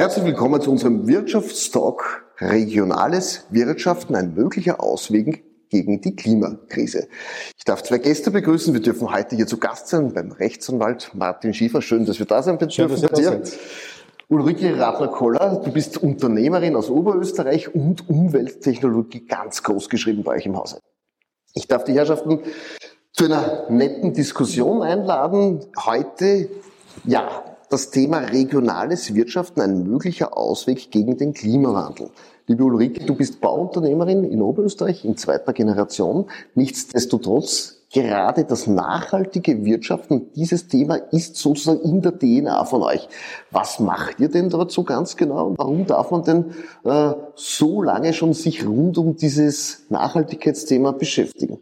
Herzlich willkommen zu unserem Wirtschaftstalk Regionales Wirtschaften, ein möglicher Ausweg gegen die Klimakrise. Ich darf zwei Gäste begrüßen. Wir dürfen heute hier zu Gast sein beim Rechtsanwalt Martin Schiefer. Schön, dass wir da sein Schön, dass bei dir. Ulrike Radler-Koller, du bist Unternehmerin aus Oberösterreich und Umwelttechnologie ganz groß geschrieben bei euch im Hause. Ich darf die Herrschaften zu einer netten Diskussion einladen. Heute, ja, das Thema regionales Wirtschaften ein möglicher Ausweg gegen den Klimawandel. Liebe Ulrike, du bist Bauunternehmerin in Oberösterreich in zweiter Generation. Nichtsdestotrotz, gerade das nachhaltige Wirtschaften, dieses Thema ist sozusagen in der DNA von euch. Was macht ihr denn dazu ganz genau? Warum darf man denn äh, so lange schon sich rund um dieses Nachhaltigkeitsthema beschäftigen?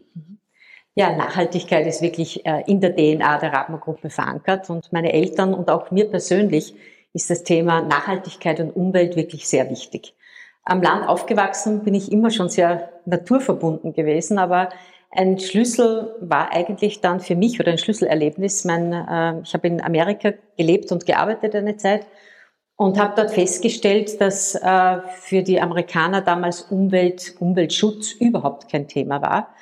Ja, Nachhaltigkeit ist wirklich äh, in der DNA der Radmer-Gruppe verankert und meine Eltern und auch mir persönlich ist das Thema Nachhaltigkeit und Umwelt wirklich sehr wichtig. Am Land aufgewachsen bin ich immer schon sehr naturverbunden gewesen, aber ein Schlüssel war eigentlich dann für mich oder ein Schlüsselerlebnis. Mein, äh, ich habe in Amerika gelebt und gearbeitet eine Zeit und habe dort festgestellt, dass äh, für die Amerikaner damals Umwelt, Umweltschutz überhaupt kein Thema war.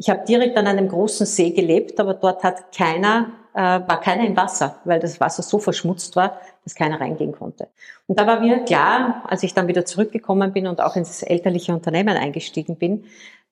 Ich habe direkt an einem großen See gelebt, aber dort hat keiner, äh, war keiner im Wasser, weil das Wasser so verschmutzt war, dass keiner reingehen konnte. Und da war mir klar, als ich dann wieder zurückgekommen bin und auch ins elterliche Unternehmen eingestiegen bin,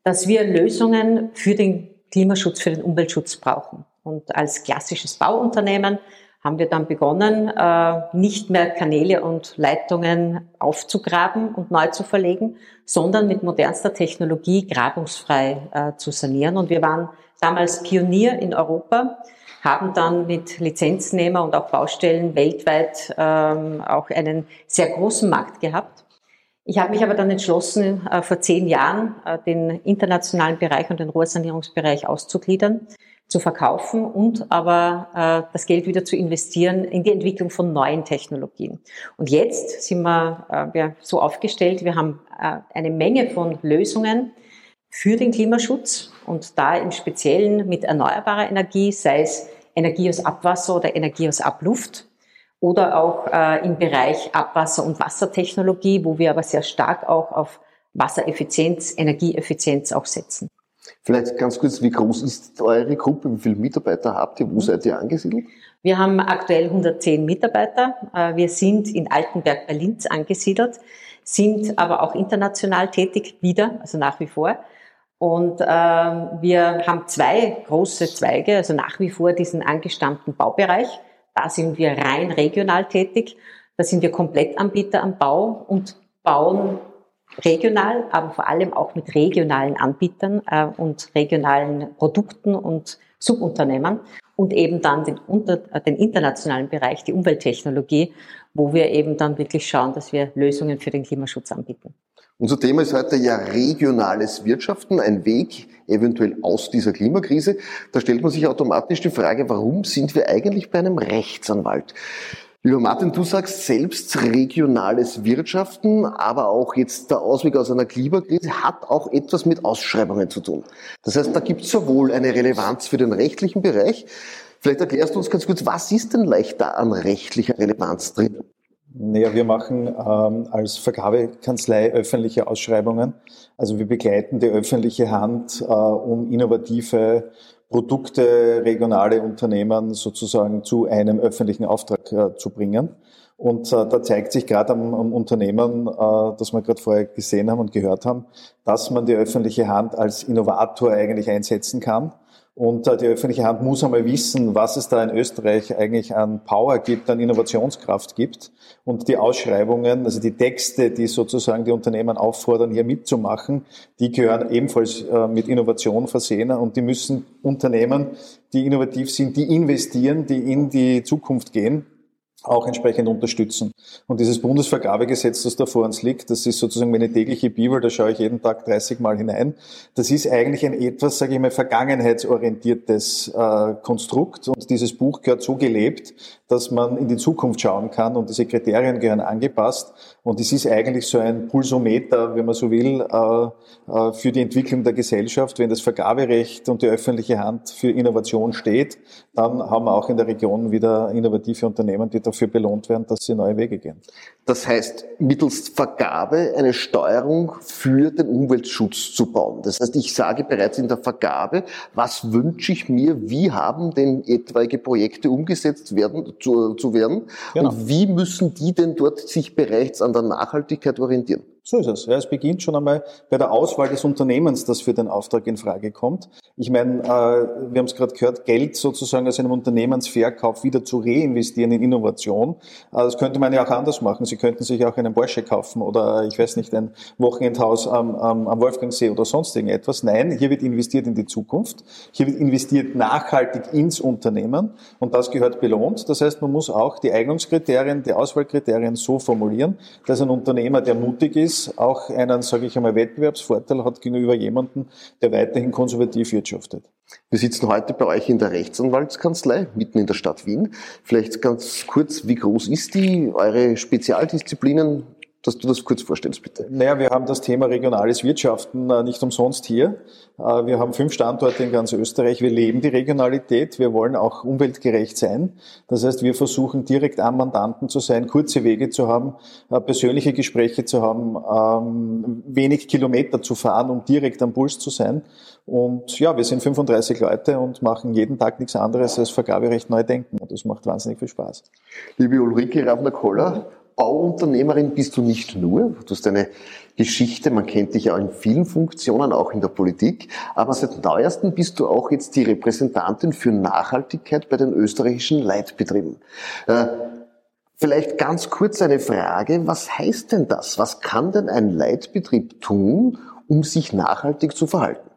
dass wir Lösungen für den Klimaschutz, für den Umweltschutz brauchen. Und als klassisches Bauunternehmen haben wir dann begonnen, äh, nicht mehr Kanäle und Leitungen aufzugraben und neu zu verlegen, sondern mit modernster Technologie grabungsfrei äh, zu sanieren. Und wir waren damals Pionier in Europa, haben dann mit Lizenznehmer und auch Baustellen weltweit ähm, auch einen sehr großen Markt gehabt. Ich habe mich aber dann entschlossen, äh, vor zehn Jahren den internationalen Bereich und den Rohrsanierungsbereich auszugliedern zu verkaufen und aber äh, das Geld wieder zu investieren in die Entwicklung von neuen Technologien. Und jetzt sind wir, äh, wir so aufgestellt, wir haben äh, eine Menge von Lösungen für den Klimaschutz und da im Speziellen mit erneuerbarer Energie, sei es Energie aus Abwasser oder Energie aus Abluft oder auch äh, im Bereich Abwasser- und Wassertechnologie, wo wir aber sehr stark auch auf Wassereffizienz, Energieeffizienz auch setzen. Vielleicht ganz kurz, wie groß ist eure Gruppe? Wie viele Mitarbeiter habt ihr? Wo mhm. seid ihr angesiedelt? Wir haben aktuell 110 Mitarbeiter. Äh, wir sind in Altenberg bei Linz angesiedelt, sind aber auch international tätig wieder, also nach wie vor. Und äh, wir haben zwei große Zweige, also nach wie vor diesen angestammten Baubereich. Da sind wir rein regional tätig. Da sind wir Komplettanbieter am Bau und bauen regional, aber vor allem auch mit regionalen Anbietern äh, und regionalen Produkten und Subunternehmen und eben dann den, unter, äh, den internationalen Bereich, die Umwelttechnologie, wo wir eben dann wirklich schauen, dass wir Lösungen für den Klimaschutz anbieten. Unser Thema ist heute ja regionales Wirtschaften, ein Weg eventuell aus dieser Klimakrise. Da stellt man sich automatisch die Frage, warum sind wir eigentlich bei einem Rechtsanwalt? Lieber Martin, du sagst selbst regionales Wirtschaften, aber auch jetzt der Ausweg aus einer Klimakrise hat auch etwas mit Ausschreibungen zu tun. Das heißt, da gibt es sowohl eine Relevanz für den rechtlichen Bereich. Vielleicht erklärst du uns ganz kurz, was ist denn leichter an rechtlicher Relevanz drin? Naja, wir machen ähm, als Vergabekanzlei öffentliche Ausschreibungen. Also wir begleiten die öffentliche Hand, äh, um innovative Produkte, regionale Unternehmen sozusagen zu einem öffentlichen Auftrag äh, zu bringen. Und äh, da zeigt sich gerade am, am, Unternehmen, äh, das wir gerade vorher gesehen haben und gehört haben, dass man die öffentliche Hand als Innovator eigentlich einsetzen kann und äh, die öffentliche Hand muss einmal wissen, was es da in Österreich eigentlich an Power gibt, an Innovationskraft gibt. Und die Ausschreibungen, also die Texte, die sozusagen die Unternehmen auffordern, hier mitzumachen, die gehören ebenfalls äh, mit Innovation versehen. Und die müssen Unternehmen, die innovativ sind, die investieren, die in die Zukunft gehen, auch entsprechend unterstützen. Und dieses Bundesvergabegesetz, das da vor uns liegt, das ist sozusagen meine tägliche Bibel, da schaue ich jeden Tag 30 Mal hinein. Das ist eigentlich ein etwas, sage ich mal, vergangenheitsorientiertes äh, Konstrukt. Und dieses Buch gehört so gelebt, dass man in die Zukunft schauen kann und diese Kriterien gehören angepasst. Und es ist eigentlich so ein Pulsometer, wenn man so will, äh, äh, für die Entwicklung der Gesellschaft. Wenn das Vergaberecht und die öffentliche Hand für Innovation steht, dann haben wir auch in der Region wieder innovative Unternehmen, die dafür belohnt werden, dass sie neue Wege gehen. Das heißt, mittels Vergabe eine Steuerung für den Umweltschutz zu bauen. Das heißt, ich sage bereits in der Vergabe, was wünsche ich mir, wie haben denn etwaige Projekte umgesetzt werden, zu, zu werden genau. und wie müssen die denn dort sich bereits an der Nachhaltigkeit orientieren? So ist es. Ja, es beginnt schon einmal bei der Auswahl des Unternehmens, das für den Auftrag in Frage kommt. Ich meine, äh, wir haben es gerade gehört, Geld sozusagen aus einem Unternehmensverkauf wieder zu reinvestieren in Innovation. Äh, das könnte man ja auch anders machen. Sie könnten sich auch einen Porsche kaufen oder ich weiß nicht, ein Wochenendhaus am, am, am Wolfgangsee oder sonst irgendetwas. Nein, hier wird investiert in die Zukunft. Hier wird investiert nachhaltig ins Unternehmen und das gehört belohnt. Das heißt, man muss auch die Eignungskriterien, die Auswahlkriterien so formulieren, dass ein Unternehmer, der mutig ist, auch einen, sage ich einmal, Wettbewerbsvorteil hat gegenüber jemandem, der weiterhin konservativ wirtschaftet. Wir sitzen heute bei euch in der Rechtsanwaltskanzlei, mitten in der Stadt Wien. Vielleicht ganz kurz, wie groß ist die, eure Spezialdisziplinen? Dass du das kurz vorstellst, bitte. Naja, wir haben das Thema regionales Wirtschaften äh, nicht umsonst hier. Äh, wir haben fünf Standorte in ganz Österreich. Wir leben die Regionalität. Wir wollen auch umweltgerecht sein. Das heißt, wir versuchen direkt am Mandanten zu sein, kurze Wege zu haben, äh, persönliche Gespräche zu haben, ähm, wenig Kilometer zu fahren, um direkt am Puls zu sein. Und ja, wir sind 35 Leute und machen jeden Tag nichts anderes als Vergaberecht neu denken. Und das macht wahnsinnig viel Spaß. Liebe Ulrike Ravner-Koller, Bauunternehmerin bist du nicht nur, du hast eine Geschichte, man kennt dich ja in vielen Funktionen, auch in der Politik, aber seit neuestem bist du auch jetzt die Repräsentantin für Nachhaltigkeit bei den österreichischen Leitbetrieben. Äh, vielleicht ganz kurz eine Frage, was heißt denn das? Was kann denn ein Leitbetrieb tun, um sich nachhaltig zu verhalten?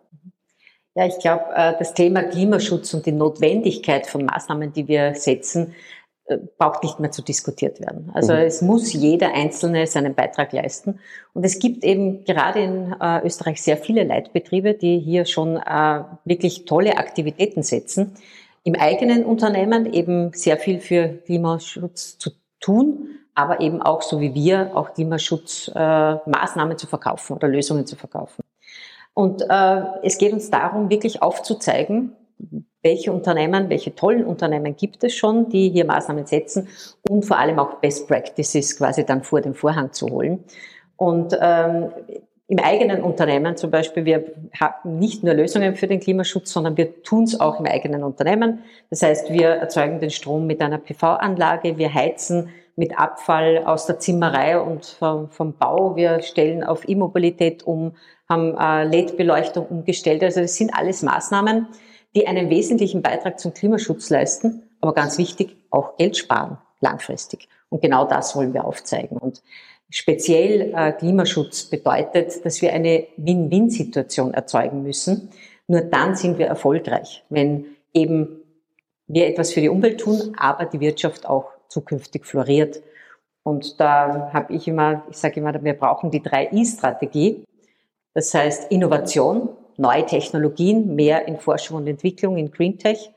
Ja, ich glaube, äh, das Thema Klimaschutz und die Notwendigkeit von Maßnahmen, die wir setzen, braucht nicht mehr zu diskutiert werden. Also mhm. es muss jeder Einzelne seinen Beitrag leisten. Und es gibt eben gerade in äh, Österreich sehr viele Leitbetriebe, die hier schon äh, wirklich tolle Aktivitäten setzen. Im eigenen Unternehmen eben sehr viel für Klimaschutz zu tun, aber eben auch, so wie wir, auch Klimaschutzmaßnahmen äh, zu verkaufen oder Lösungen zu verkaufen. Und äh, es geht uns darum, wirklich aufzuzeigen, welche Unternehmen, welche tollen Unternehmen gibt es schon, die hier Maßnahmen setzen und vor allem auch Best Practices quasi dann vor den Vorhang zu holen. Und ähm, im eigenen Unternehmen zum Beispiel, wir haben nicht nur Lösungen für den Klimaschutz, sondern wir tun es auch im eigenen Unternehmen. Das heißt, wir erzeugen den Strom mit einer PV-Anlage, wir heizen mit Abfall aus der Zimmerei und vom, vom Bau, wir stellen auf E-Mobilität um, haben äh, LED-Beleuchtung umgestellt. Also das sind alles Maßnahmen, die einen wesentlichen Beitrag zum Klimaschutz leisten, aber ganz wichtig, auch Geld sparen, langfristig. Und genau das wollen wir aufzeigen. Und speziell äh, Klimaschutz bedeutet, dass wir eine Win-Win-Situation erzeugen müssen. Nur dann sind wir erfolgreich, wenn eben wir etwas für die Umwelt tun, aber die Wirtschaft auch zukünftig floriert. Und da habe ich immer, ich sage immer, wir brauchen die 3I-Strategie. Das heißt Innovation, neue Technologien, mehr in Forschung und Entwicklung, in Green Tech.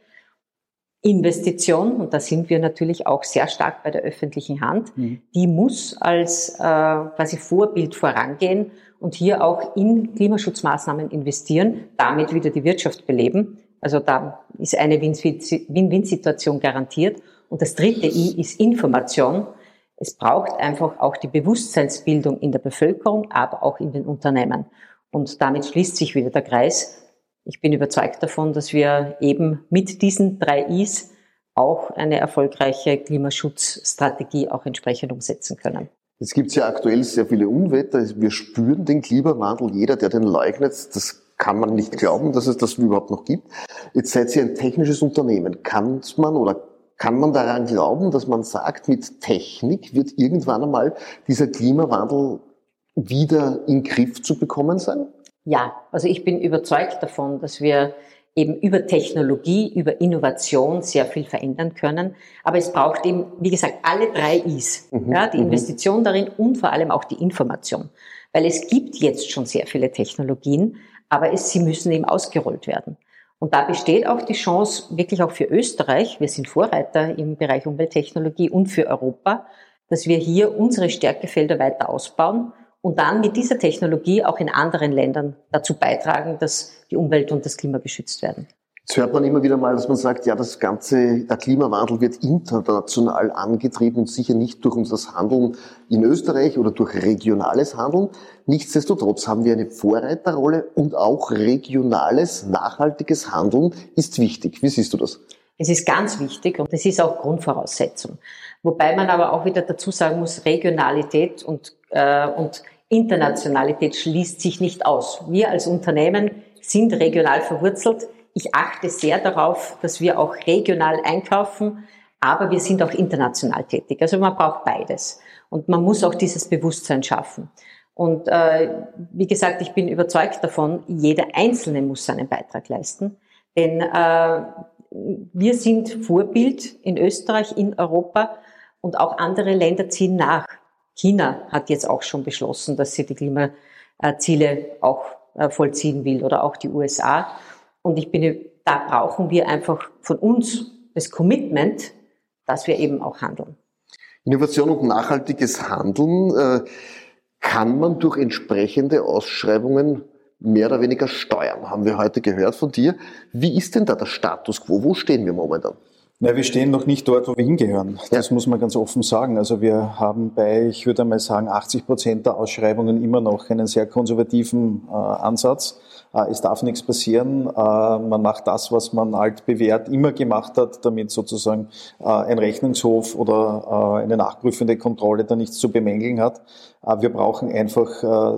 Investition, und da sind wir natürlich auch sehr stark bei der öffentlichen Hand, mhm. die muss als äh, quasi Vorbild vorangehen und hier auch in Klimaschutzmaßnahmen investieren, damit wieder die Wirtschaft beleben. Also da ist eine Win-Win-Situation garantiert. Und das dritte I ist Information. Es braucht einfach auch die Bewusstseinsbildung in der Bevölkerung, aber auch in den Unternehmen. Und damit schließt sich wieder der Kreis. Ich bin überzeugt davon, dass wir eben mit diesen drei Is auch eine erfolgreiche Klimaschutzstrategie auch entsprechend umsetzen können. Jetzt gibt es ja aktuell sehr viele Unwetter. Wir spüren den Klimawandel. Jeder, der den leugnet, das kann man nicht glauben, dass es das überhaupt noch gibt. Jetzt seid ihr ein technisches Unternehmen. Kann man oder kann man daran glauben, dass man sagt, mit Technik wird irgendwann einmal dieser Klimawandel wieder in den Griff zu bekommen sein? Ja, also ich bin überzeugt davon, dass wir eben über Technologie, über Innovation sehr viel verändern können. Aber es braucht eben, wie gesagt, alle drei Is. Mhm. Ja, die mhm. Investition darin und vor allem auch die Information. Weil es gibt jetzt schon sehr viele Technologien, aber es, sie müssen eben ausgerollt werden. Und da besteht auch die Chance, wirklich auch für Österreich, wir sind Vorreiter im Bereich Umwelttechnologie und für Europa, dass wir hier unsere Stärkefelder weiter ausbauen und dann mit dieser Technologie auch in anderen Ländern dazu beitragen, dass die Umwelt und das Klima geschützt werden. Jetzt hört man immer wieder mal, dass man sagt, ja, das ganze, der Klimawandel wird international angetrieben und sicher nicht durch unser Handeln in Österreich oder durch regionales Handeln. Nichtsdestotrotz haben wir eine Vorreiterrolle und auch regionales, nachhaltiges Handeln ist wichtig. Wie siehst du das? Es ist ganz wichtig und es ist auch Grundvoraussetzung. Wobei man aber auch wieder dazu sagen muss, Regionalität und, äh, und Internationalität schließt sich nicht aus. Wir als Unternehmen sind regional verwurzelt. Ich achte sehr darauf, dass wir auch regional einkaufen, aber wir sind auch international tätig. Also man braucht beides. Und man muss auch dieses Bewusstsein schaffen. Und äh, wie gesagt, ich bin überzeugt davon, jeder Einzelne muss seinen Beitrag leisten. Denn äh, wir sind Vorbild in Österreich, in Europa und auch andere Länder ziehen nach. China hat jetzt auch schon beschlossen, dass sie die Klimaziele auch äh, vollziehen will oder auch die USA. Und ich bin, da brauchen wir einfach von uns das Commitment, dass wir eben auch handeln. Innovation und nachhaltiges Handeln äh, kann man durch entsprechende Ausschreibungen mehr oder weniger steuern, haben wir heute gehört von dir. Wie ist denn da der Status quo? Wo stehen wir momentan? Na, wir stehen noch nicht dort, wo wir hingehören. Das ja. muss man ganz offen sagen. Also wir haben bei, ich würde einmal sagen, 80 Prozent der Ausschreibungen immer noch einen sehr konservativen äh, Ansatz. Äh, es darf nichts passieren. Äh, man macht das, was man alt bewährt immer gemacht hat, damit sozusagen äh, ein Rechnungshof oder eine nachprüfende Kontrolle da nichts zu bemängeln hat. Wir brauchen einfach,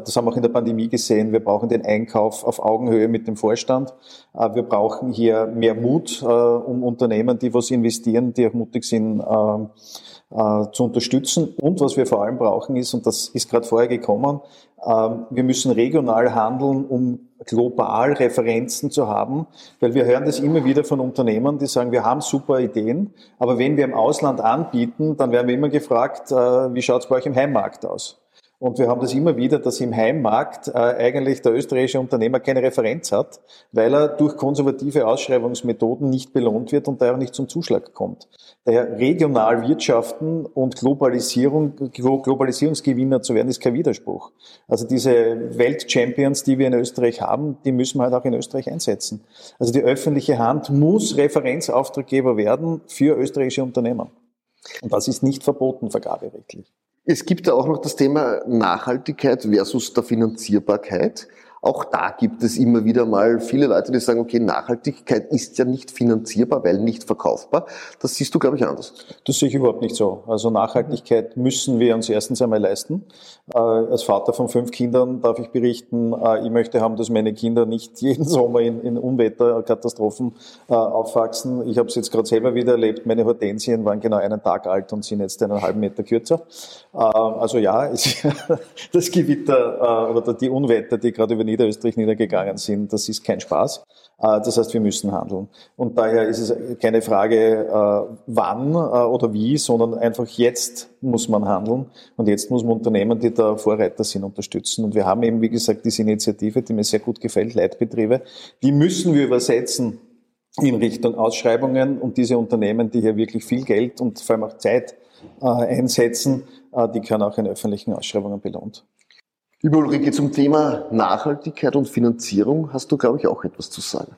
das haben wir auch in der Pandemie gesehen, wir brauchen den Einkauf auf Augenhöhe mit dem Vorstand. Wir brauchen hier mehr Mut, um Unternehmen, die was investieren, die auch mutig sind, zu unterstützen. Und was wir vor allem brauchen ist, und das ist gerade vorher gekommen, wir müssen regional handeln, um global Referenzen zu haben, weil wir hören das immer wieder von Unternehmern, die sagen, wir haben super Ideen, aber wenn wir im Ausland anbieten, dann werden wir immer gefragt, äh, wie schaut es bei euch im Heimmarkt aus? Und wir haben das immer wieder, dass im Heimmarkt äh, eigentlich der österreichische Unternehmer keine Referenz hat, weil er durch konservative Ausschreibungsmethoden nicht belohnt wird und daher nicht zum Zuschlag kommt. Daher regional wirtschaften und Globalisierung, Globalisierungsgewinner zu werden, ist kein Widerspruch. Also diese Weltchampions, die wir in Österreich haben, die müssen wir halt auch in Österreich einsetzen. Also die öffentliche Hand muss Referenzauftraggeber werden für österreichische Unternehmen. Und das ist nicht verboten vergaberechtlich. Es gibt ja auch noch das Thema Nachhaltigkeit versus der Finanzierbarkeit. Auch da gibt es immer wieder mal viele Leute, die sagen, okay, Nachhaltigkeit ist ja nicht finanzierbar, weil nicht verkaufbar. Das siehst du, glaube ich, anders. Das sehe ich überhaupt nicht so. Also Nachhaltigkeit müssen wir uns erstens einmal leisten. Äh, als Vater von fünf Kindern darf ich berichten, äh, ich möchte haben, dass meine Kinder nicht jeden Sommer in, in Unwetterkatastrophen äh, aufwachsen. Ich habe es jetzt gerade selber wieder erlebt. Meine Hortensien waren genau einen Tag alt und sind jetzt einen halben Meter kürzer. Also ja, das Gewitter oder die Unwetter, die gerade über Niederösterreich niedergegangen sind, das ist kein Spaß. Äh, das heißt, wir müssen handeln. Und daher ist es keine Frage, äh, wann äh, oder wie, sondern einfach jetzt muss man handeln. Und jetzt muss man Unternehmen, die da Vorreiter sind, unterstützen. Und wir haben eben, wie gesagt, diese Initiative, die mir sehr gut gefällt, Leitbetriebe. Die müssen wir übersetzen in Richtung Ausschreibungen und diese Unternehmen, die hier wirklich viel Geld und vor allem auch Zeit einsetzen, die können auch in öffentlichen Ausschreibungen belohnt. Liebe Ulrike, zum Thema Nachhaltigkeit und Finanzierung hast du, glaube ich, auch etwas zu sagen.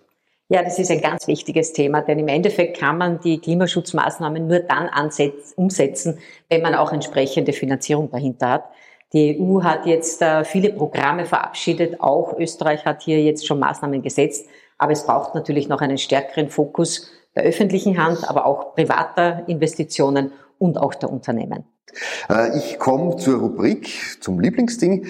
Ja, das ist ein ganz wichtiges Thema, denn im Endeffekt kann man die Klimaschutzmaßnahmen nur dann umsetzen, wenn man auch entsprechende Finanzierung dahinter hat. Die EU hat jetzt äh, viele Programme verabschiedet, auch Österreich hat hier jetzt schon Maßnahmen gesetzt, aber es braucht natürlich noch einen stärkeren Fokus der öffentlichen Hand, aber auch privater Investitionen und auch der Unternehmen. Äh, ich komme zur Rubrik, zum Lieblingsding.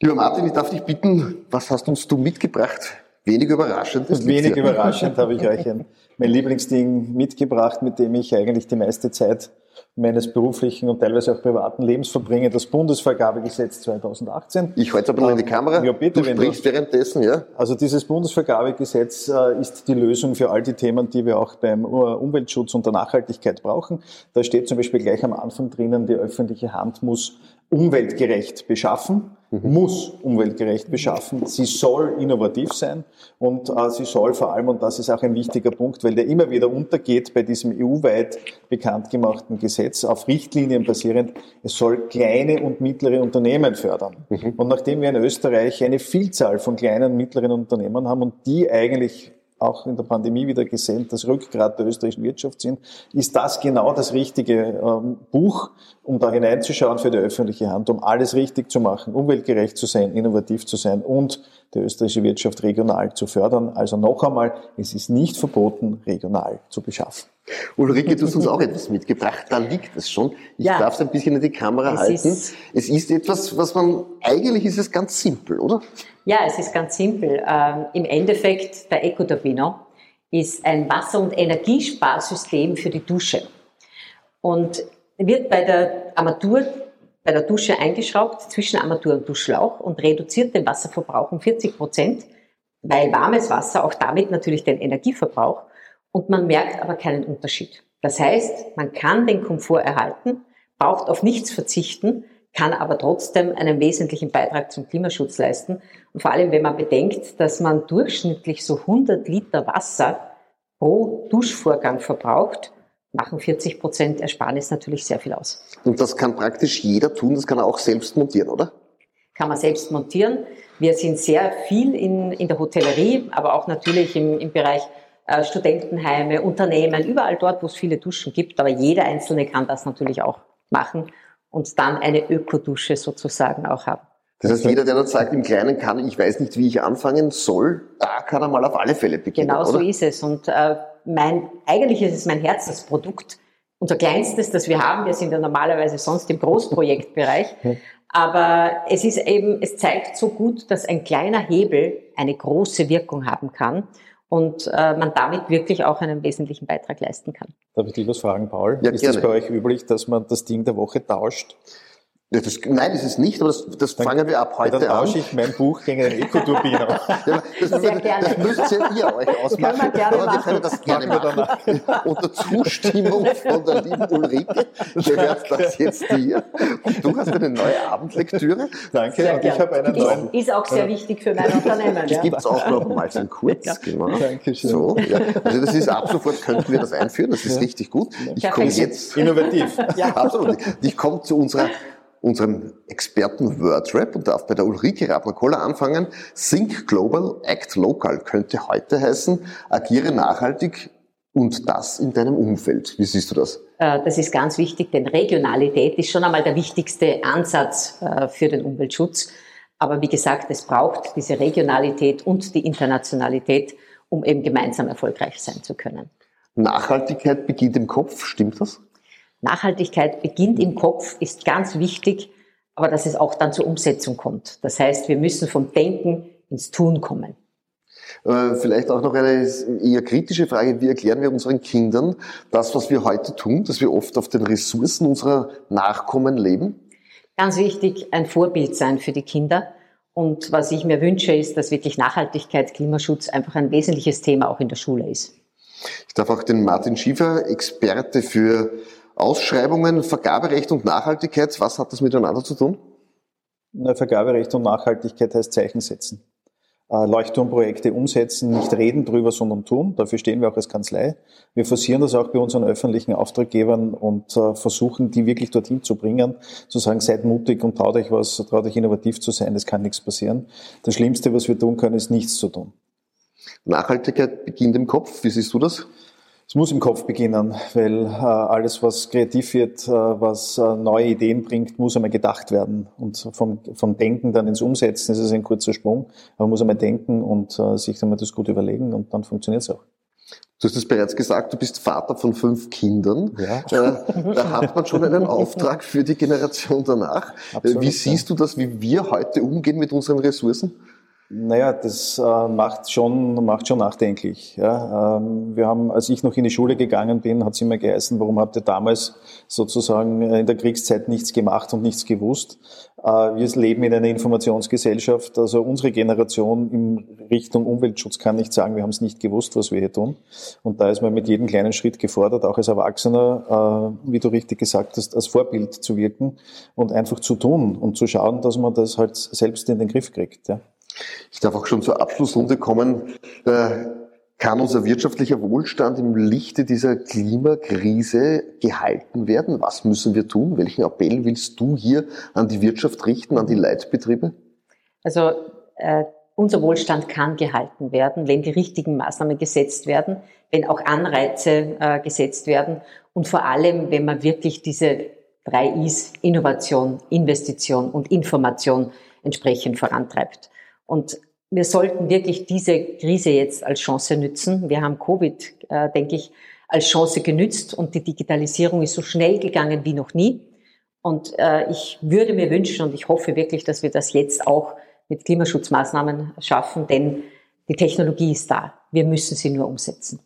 Lieber Martin, ich darf dich bitten, was hast uns du mitgebracht? Wenig überraschend. Wenig überraschend habe ich euch ein, mein Lieblingsding mitgebracht, mit dem ich eigentlich die meiste Zeit meines beruflichen und teilweise auch privaten Lebens verbringe, das Bundesvergabegesetz 2018. Ich halte es aber in die Kamera. Ja, bitte, du sprichst du, währenddessen, ja. Also dieses Bundesvergabegesetz äh, ist die Lösung für all die Themen, die wir auch beim Umweltschutz und der Nachhaltigkeit brauchen. Da steht zum Beispiel gleich am Anfang drinnen, die öffentliche Hand muss umweltgerecht beschaffen. Muss umweltgerecht beschaffen, sie soll innovativ sein und äh, sie soll vor allem, und das ist auch ein wichtiger Punkt, weil der immer wieder untergeht bei diesem EU-weit bekannt gemachten Gesetz, auf Richtlinien basierend, es soll kleine und mittlere Unternehmen fördern. Mhm. Und nachdem wir in Österreich eine Vielzahl von kleinen und mittleren Unternehmen haben und die eigentlich auch in der Pandemie wieder gesehen, das Rückgrat der österreichischen Wirtschaft sind, ist das genau das richtige ähm, Buch, um da hineinzuschauen für die öffentliche Hand, um alles richtig zu machen, umweltgerecht zu sein, innovativ zu sein und die österreichische Wirtschaft regional zu fördern. Also noch einmal, es ist nicht verboten, regional zu beschaffen. Ulrike, du hast uns auch etwas mitgebracht. Da liegt es schon. Ich ja. darf es ein bisschen in die Kamera es halten. Ist es ist etwas, was man, eigentlich ist es ganz simpel, oder? Ja, es ist ganz simpel. Ähm, Im Endeffekt, der Ecoturbino ist ein Wasser- und Energiesparsystem für die Dusche. Und wird bei der Armatur, bei der Dusche eingeschraubt zwischen Armatur und Duschschlauch und reduziert den Wasserverbrauch um 40 Prozent, weil warmes Wasser auch damit natürlich den Energieverbrauch und man merkt aber keinen Unterschied. Das heißt, man kann den Komfort erhalten, braucht auf nichts verzichten, kann aber trotzdem einen wesentlichen Beitrag zum Klimaschutz leisten. Und vor allem, wenn man bedenkt, dass man durchschnittlich so 100 Liter Wasser pro Duschvorgang verbraucht, machen 40 Prozent Ersparnis natürlich sehr viel aus. Und das kann praktisch jeder tun, das kann er auch selbst montieren, oder? Kann man selbst montieren. Wir sind sehr viel in, in der Hotellerie, aber auch natürlich im, im Bereich äh, Studentenheime, Unternehmen, überall dort, wo es viele Duschen gibt. Aber jeder Einzelne kann das natürlich auch machen und dann eine Ökodusche sozusagen auch haben. Das heißt, jeder, der dort sagt, im Kleinen kann, ich weiß nicht, wie ich anfangen soll, da kann er mal auf alle Fälle beginnen. Genau so ist es. Und äh, mein, eigentlich ist es mein Herzensprodukt, unser kleinstes, das wir haben. Wir sind ja normalerweise sonst im Großprojektbereich. Aber es ist eben, es zeigt so gut, dass ein kleiner Hebel eine große Wirkung haben kann und äh, man damit wirklich auch einen wesentlichen Beitrag leisten kann. Darf ich dich was fragen, Paul? Ja, ist es bei euch üblich, dass man das Ding der Woche tauscht? Ja, das, nein, das ist nicht, aber das, das dann, fangen wir ab heute an. Dann tausche ich mein Buch gegen einen Ecoturbino. ja, das, Sehr das, gerne. das müsst ihr euch ausmachen. Können wir gerne aber wir können das gerne machen. Unter Zustimmung von der lieben Ulrike gehört das jetzt dir. Und du hast eine neue Abendlektüre. Danke. Sehr und ich habe einen ist, neuen. Ist auch sehr wichtig für mein Unternehmen. Das ja. gibt es auch noch mal so kurz. Ja. Genau. Dankeschön. So, ja. Also das ist ab sofort könnten wir das einführen. Das ist ja. richtig gut. Ich komme jetzt. Innovativ. Ja. Absolut. Ich komme zu unserer unserem Experten Wordrap und darf bei der Ulrike Rappler-Koller anfangen. Think Global, Act Local könnte heute heißen. Agiere nachhaltig und das in deinem Umfeld. Wie siehst du das? Äh, das ist ganz wichtig, denn Regionalität ist schon einmal der wichtigste Ansatz äh, für den Umweltschutz. Aber wie gesagt, es braucht diese Regionalität und die Internationalität, um eben gemeinsam erfolgreich sein zu können. Nachhaltigkeit beginnt im Kopf, stimmt das? Nachhaltigkeit beginnt im Kopf, ist ganz wichtig, aber dass es auch dann zur Umsetzung kommt. Das heißt, wir müssen vom Denken ins Tun kommen. Äh, vielleicht auch noch eine eher kritische Frage. Wie erklären wir unseren Kindern das, was wir heute tun, dass wir oft auf den Ressourcen unserer Nachkommen leben? Ganz wichtig, ein Vorbild sein für die Kinder. Und was ich mir wünsche, ist, dass wirklich Nachhaltigkeit, Klimaschutz einfach ein wesentliches Thema auch in der Schule ist. Ich darf auch den Martin Schiefer, Experte für Ausschreibungen, Vergaberecht und Nachhaltigkeit, was hat das miteinander zu tun? Na, Vergaberecht und Nachhaltigkeit heißt Zeichen setzen. Äh, Leuchtturmprojekte umsetzen, nicht reden drüber, sondern tun. Dafür stehen wir auch als Kanzlei. Wir forcieren das auch bei unseren öffentlichen Auftraggebern und äh, versuchen, die wirklich dorthin zu bringen, zu sagen, seid mutig und traut euch was, traut euch innovativ zu sein, es kann nichts passieren. Das Schlimmste, was wir tun können, ist nichts zu tun. Nachhaltigkeit beginnt im Kopf. Wie siehst du das? Es muss im Kopf beginnen, weil äh, alles, was kreativ wird, äh, was äh, neue Ideen bringt, muss einmal gedacht werden. Und vom, vom Denken dann ins Umsetzen ist es ein kurzer Sprung. Man muss einmal denken und äh, sich dann mal das gut überlegen und dann funktioniert es auch. Du hast es bereits gesagt, du bist Vater von fünf Kindern. Ja. Äh, da hat man schon einen Auftrag für die Generation danach. Absolut, wie siehst du das, wie wir heute umgehen mit unseren Ressourcen? Naja, das äh, macht, schon, macht schon nachdenklich. Ja. Ähm, wir haben, als ich noch in die Schule gegangen bin, hat es immer geheißen, warum habt ihr damals sozusagen in der Kriegszeit nichts gemacht und nichts gewusst. Äh, wir leben in einer Informationsgesellschaft, also unsere Generation in Richtung Umweltschutz kann nicht sagen, wir haben es nicht gewusst, was wir hier tun. Und da ist man mit jedem kleinen Schritt gefordert, auch als Erwachsener, äh, wie du richtig gesagt hast, als Vorbild zu wirken und einfach zu tun und zu schauen, dass man das halt selbst in den Griff kriegt. Ja. Ich darf auch schon zur Abschlussrunde kommen. Äh, kann unser wirtschaftlicher Wohlstand im Lichte dieser Klimakrise gehalten werden? Was müssen wir tun? Welchen Appell willst du hier an die Wirtschaft richten, an die Leitbetriebe? Also äh, unser Wohlstand kann gehalten werden, wenn die richtigen Maßnahmen gesetzt werden, wenn auch Anreize äh, gesetzt werden und vor allem, wenn man wirklich diese drei Is, Innovation, Investition und Information entsprechend vorantreibt. Und wir sollten wirklich diese Krise jetzt als Chance nützen. Wir haben Covid, äh, denke ich, als Chance genützt und die Digitalisierung ist so schnell gegangen wie noch nie. Und äh, ich würde mir wünschen und ich hoffe wirklich, dass wir das jetzt auch mit Klimaschutzmaßnahmen schaffen, denn die Technologie ist da. Wir müssen sie nur umsetzen.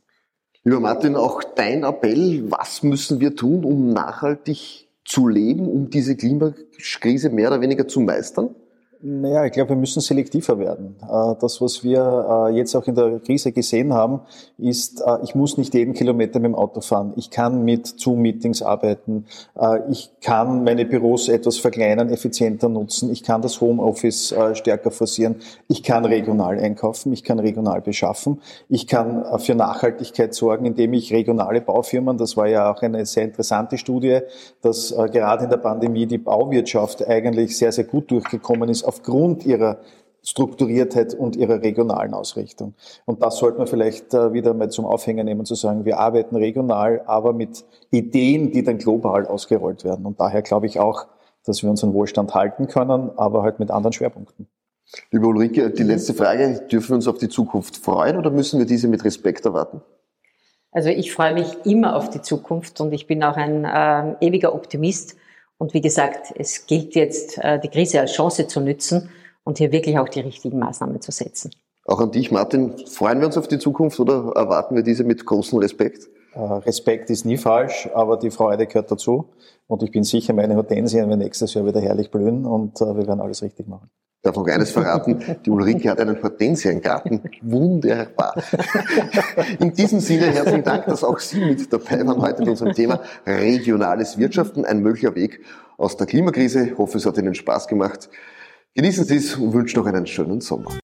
Lieber Martin, auch dein Appell, was müssen wir tun, um nachhaltig zu leben, um diese Klimakrise mehr oder weniger zu meistern? Naja, ich glaube, wir müssen selektiver werden. Äh, das, was wir äh, jetzt auch in der Krise gesehen haben, ist, äh, ich muss nicht jeden Kilometer mit dem Auto fahren. Ich kann mit Zoom-Meetings arbeiten. Ich kann meine Büros etwas verkleinern, effizienter nutzen. Ich kann das Homeoffice stärker forcieren. Ich kann regional einkaufen. Ich kann regional beschaffen. Ich kann für Nachhaltigkeit sorgen, indem ich regionale Baufirmen, das war ja auch eine sehr interessante Studie, dass gerade in der Pandemie die Bauwirtschaft eigentlich sehr, sehr gut durchgekommen ist aufgrund ihrer Strukturiertheit und ihrer regionalen Ausrichtung. Und das sollte man vielleicht äh, wieder mal zum Aufhänger nehmen, zu sagen, wir arbeiten regional, aber mit Ideen, die dann global ausgerollt werden. Und daher glaube ich auch, dass wir unseren Wohlstand halten können, aber halt mit anderen Schwerpunkten. Liebe Ulrike, die letzte Frage, dürfen wir uns auf die Zukunft freuen oder müssen wir diese mit Respekt erwarten? Also ich freue mich immer auf die Zukunft und ich bin auch ein äh, ewiger Optimist. Und wie gesagt, es gilt jetzt, äh, die Krise als Chance zu nützen und hier wirklich auch die richtigen Maßnahmen zu setzen. Auch an dich, Martin. Freuen wir uns auf die Zukunft oder erwarten wir diese mit großem Respekt? Äh, Respekt ist nie falsch, aber die Freude gehört dazu. Und ich bin sicher, meine Hortensien werden nächstes Jahr wieder herrlich blühen und äh, wir werden alles richtig machen darf noch eines verraten, die Ulrike hat einen Hortensiengarten. Wunderbar. In diesem Sinne herzlichen Dank, dass auch Sie mit dabei waren heute bei unserem Thema regionales Wirtschaften, ein möglicher Weg aus der Klimakrise. Ich hoffe, es hat Ihnen Spaß gemacht. Genießen Sie es und wünsche noch einen schönen Sommer.